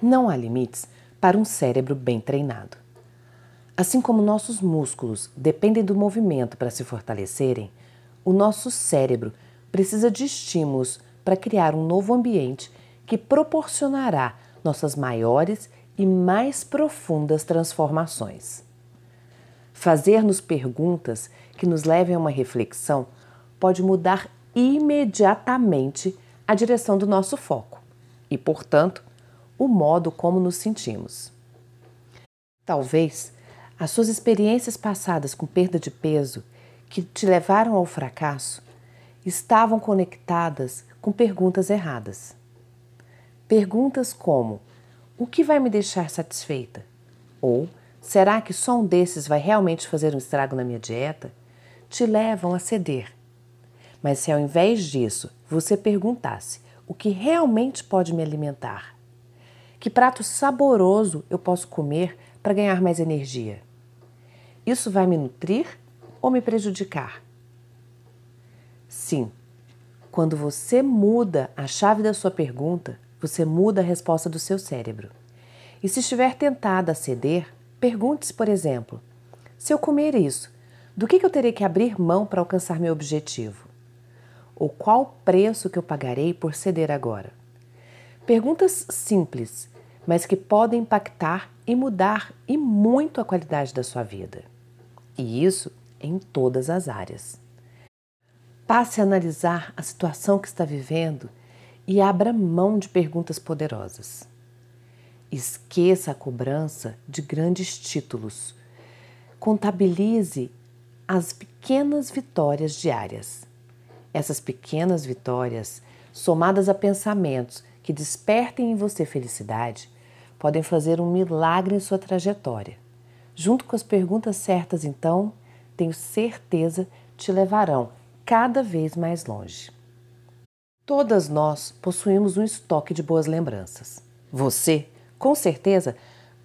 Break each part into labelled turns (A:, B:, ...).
A: Não há limites para um cérebro bem treinado. Assim como nossos músculos dependem do movimento para se fortalecerem, o nosso cérebro precisa de estímulos para criar um novo ambiente que proporcionará nossas maiores e mais profundas transformações. Fazer-nos perguntas que nos levem a uma reflexão pode mudar imediatamente a direção do nosso foco e, portanto, o modo como nos sentimos. Talvez as suas experiências passadas com perda de peso que te levaram ao fracasso estavam conectadas com perguntas erradas. Perguntas como: o que vai me deixar satisfeita? Ou será que só um desses vai realmente fazer um estrago na minha dieta? Te levam a ceder. Mas se ao invés disso você perguntasse o que realmente pode me alimentar, que prato saboroso eu posso comer para ganhar mais energia? Isso vai me nutrir ou me prejudicar? Sim, quando você muda a chave da sua pergunta, você muda a resposta do seu cérebro. E se estiver tentada a ceder, pergunte-se, por exemplo: se eu comer isso, do que eu terei que abrir mão para alcançar meu objetivo? Ou qual preço que eu pagarei por ceder agora? Perguntas simples, mas que podem impactar e mudar e muito a qualidade da sua vida. E isso em todas as áreas. Passe a analisar a situação que está vivendo e abra mão de perguntas poderosas. Esqueça a cobrança de grandes títulos. Contabilize as pequenas vitórias diárias. Essas pequenas vitórias, somadas a pensamentos que despertem em você felicidade, podem fazer um milagre em sua trajetória. Junto com as perguntas certas, então, tenho certeza te levarão cada vez mais longe. Todas nós possuímos um estoque de boas lembranças. Você, com certeza,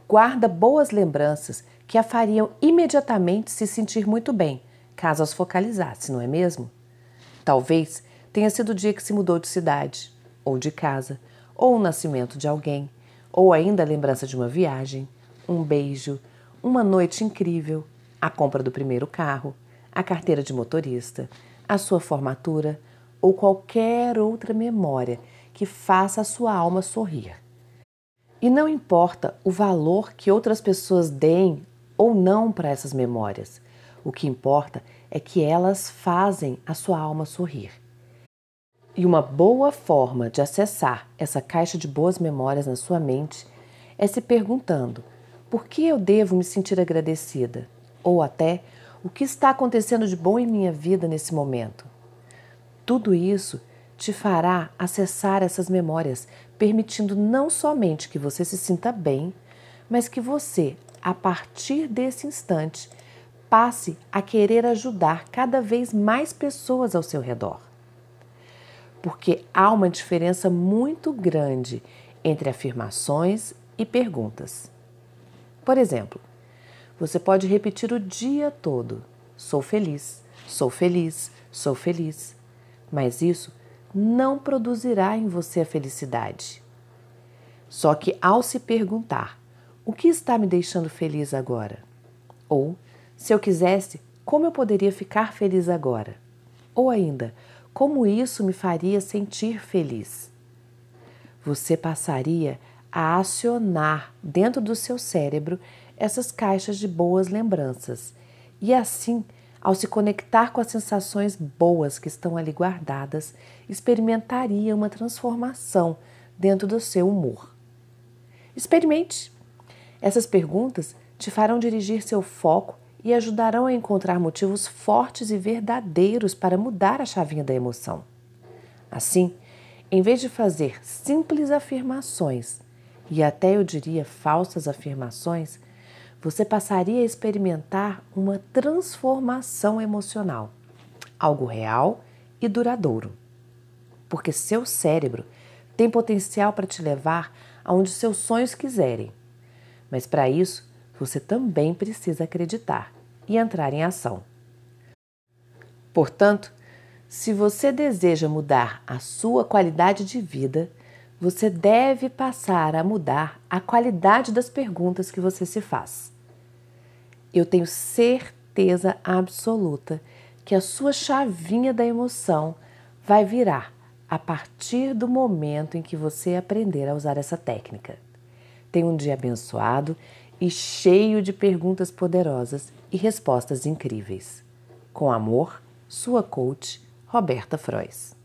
A: guarda boas lembranças que a fariam imediatamente se sentir muito bem, caso as focalizasse, não é mesmo? Talvez tenha sido o dia que se mudou de cidade, ou de casa, ou o nascimento de alguém, ou ainda a lembrança de uma viagem, um beijo, uma noite incrível, a compra do primeiro carro, a carteira de motorista, a sua formatura ou qualquer outra memória que faça a sua alma sorrir. E não importa o valor que outras pessoas deem ou não para essas memórias, o que importa é que elas fazem a sua alma sorrir. E uma boa forma de acessar essa caixa de boas memórias na sua mente é se perguntando: por que eu devo me sentir agradecida? Ou até o que está acontecendo de bom em minha vida nesse momento? Tudo isso te fará acessar essas memórias, permitindo não somente que você se sinta bem, mas que você, a partir desse instante, passe a querer ajudar cada vez mais pessoas ao seu redor porque há uma diferença muito grande entre afirmações e perguntas. Por exemplo, você pode repetir o dia todo: sou feliz, sou feliz, sou feliz, mas isso não produzirá em você a felicidade. Só que ao se perguntar: o que está me deixando feliz agora? Ou, se eu quisesse, como eu poderia ficar feliz agora? Ou ainda, como isso me faria sentir feliz? Você passaria a acionar dentro do seu cérebro essas caixas de boas lembranças e assim, ao se conectar com as sensações boas que estão ali guardadas, experimentaria uma transformação dentro do seu humor. Experimente! Essas perguntas te farão dirigir seu foco e ajudarão a encontrar motivos fortes e verdadeiros para mudar a chavinha da emoção. Assim, em vez de fazer simples afirmações e até eu diria falsas afirmações, você passaria a experimentar uma transformação emocional, algo real e duradouro. Porque seu cérebro tem potencial para te levar aonde seus sonhos quiserem. Mas para isso, você também precisa acreditar e entrar em ação. Portanto, se você deseja mudar a sua qualidade de vida, você deve passar a mudar a qualidade das perguntas que você se faz. Eu tenho certeza absoluta que a sua chavinha da emoção vai virar a partir do momento em que você aprender a usar essa técnica. Tenha um dia abençoado e cheio de perguntas poderosas e respostas incríveis. Com amor, sua coach, Roberta Frois.